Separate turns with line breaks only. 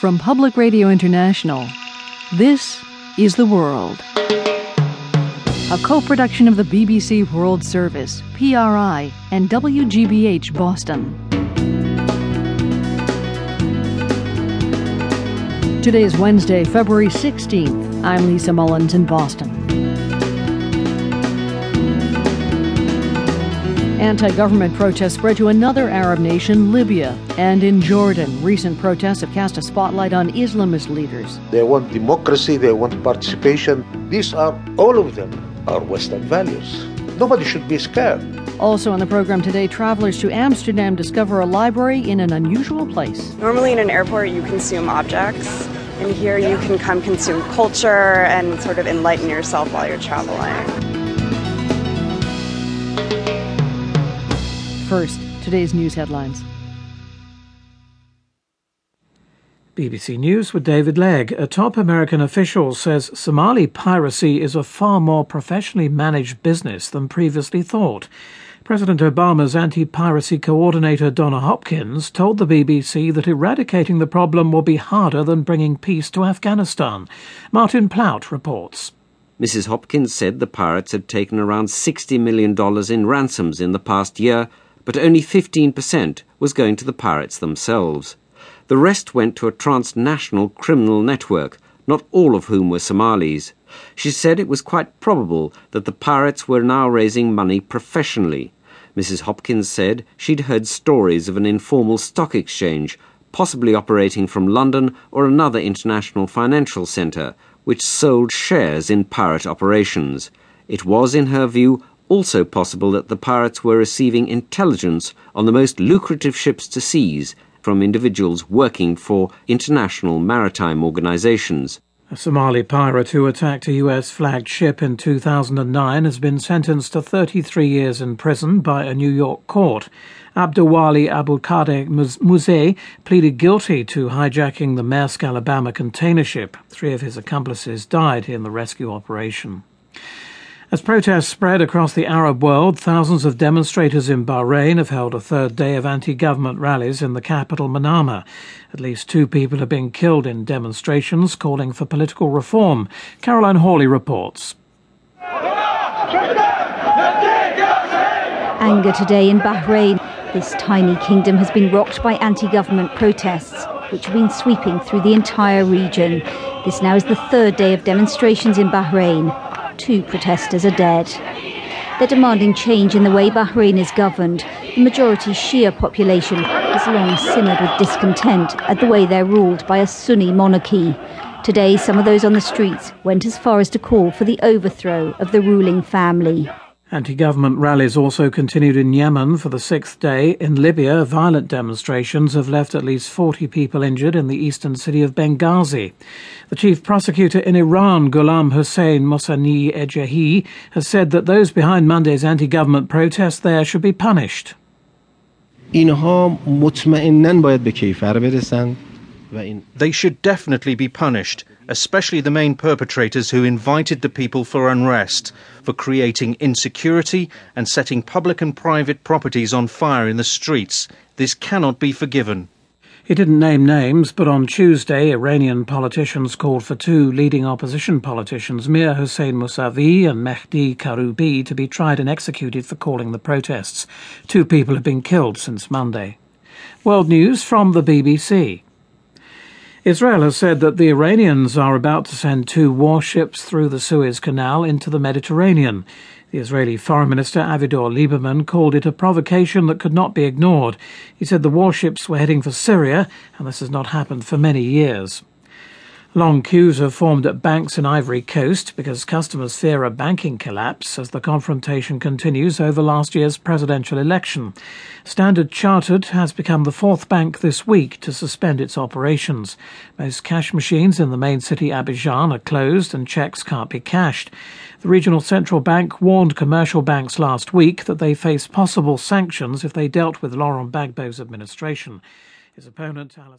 From Public Radio International, this is The World. A co production of the BBC World Service, PRI, and WGBH Boston. Today is Wednesday, February 16th. I'm Lisa Mullins in Boston. Anti government protests spread to another Arab nation, Libya, and in Jordan. Recent protests have cast a spotlight on Islamist leaders.
They want democracy, they want participation. These are, all of them, are Western values. Nobody should be scared.
Also on the program today, travelers to Amsterdam discover a library in an unusual place.
Normally in an airport, you consume objects. And here you can come consume culture and sort of enlighten yourself while you're traveling.
First, today's news headlines.
BBC News with David Legg. A top American official says Somali piracy is a far more professionally managed business than previously thought. President Obama's anti piracy coordinator Donna Hopkins told the BBC that eradicating the problem will be harder than bringing peace to Afghanistan. Martin Plaut reports.
Mrs. Hopkins said the pirates had taken around $60 million in ransoms in the past year but only 15% was going to the pirates themselves. The rest went to a transnational criminal network, not all of whom were Somalis. She said it was quite probable that the pirates were now raising money professionally. Mrs. Hopkins said she'd heard stories of an informal stock exchange, possibly operating from London or another international financial centre, which sold shares in pirate operations. It was, in her view, also possible that the pirates were receiving intelligence on the most lucrative ships to seize from individuals working for international maritime organizations.
A Somali pirate who attacked a US flagged ship in 2009 has been sentenced to 33 years in prison by a New York court. Abdulwali Abulkader Muse pleaded guilty to hijacking the Maersk Alabama container ship. Three of his accomplices died in the rescue operation. As protests spread across the Arab world, thousands of demonstrators in Bahrain have held a third day of anti government rallies in the capital, Manama. At least two people have been killed in demonstrations calling for political reform. Caroline Hawley reports.
Anger today in Bahrain. This tiny kingdom has been rocked by anti government protests, which have been sweeping through the entire region. This now is the third day of demonstrations in Bahrain two protesters are dead. They're demanding change in the way Bahrain is governed. The majority Shia population has long simmered with discontent at the way they're ruled by a Sunni monarchy. Today, some of those on the streets went as far as to call for the overthrow of the ruling family.
Anti government rallies also continued in Yemen for the sixth day. In Libya, violent demonstrations have left at least 40 people injured in the eastern city of Benghazi. The chief prosecutor in Iran, Ghulam Hussein Mohseni Ejahi, has said that those behind Monday's anti government protests there should be punished.
They should definitely be punished, especially the main perpetrators who invited the people for unrest, for creating insecurity and setting public and private properties on fire in the streets. This cannot be forgiven.
He didn't name names, but on Tuesday, Iranian politicians called for two leading opposition politicians, Mir Hossein Mousavi and Mehdi Karoubi, to be tried and executed for calling the protests. Two people have been killed since Monday. World News from the BBC. Israel has said that the Iranians are about to send two warships through the Suez Canal into the Mediterranean. The Israeli Foreign Minister Avigdor Lieberman called it a provocation that could not be ignored. He said the warships were heading for Syria, and this has not happened for many years. Long queues have formed at banks in Ivory Coast because customers fear a banking collapse as the confrontation continues over last year's presidential election. Standard Chartered has become the fourth bank this week to suspend its operations. Most cash machines in the main city Abidjan are closed and checks can't be cashed. The regional central bank warned commercial banks last week that they face possible sanctions if they dealt with Laurent Gbagbo's administration. His opponent, Alice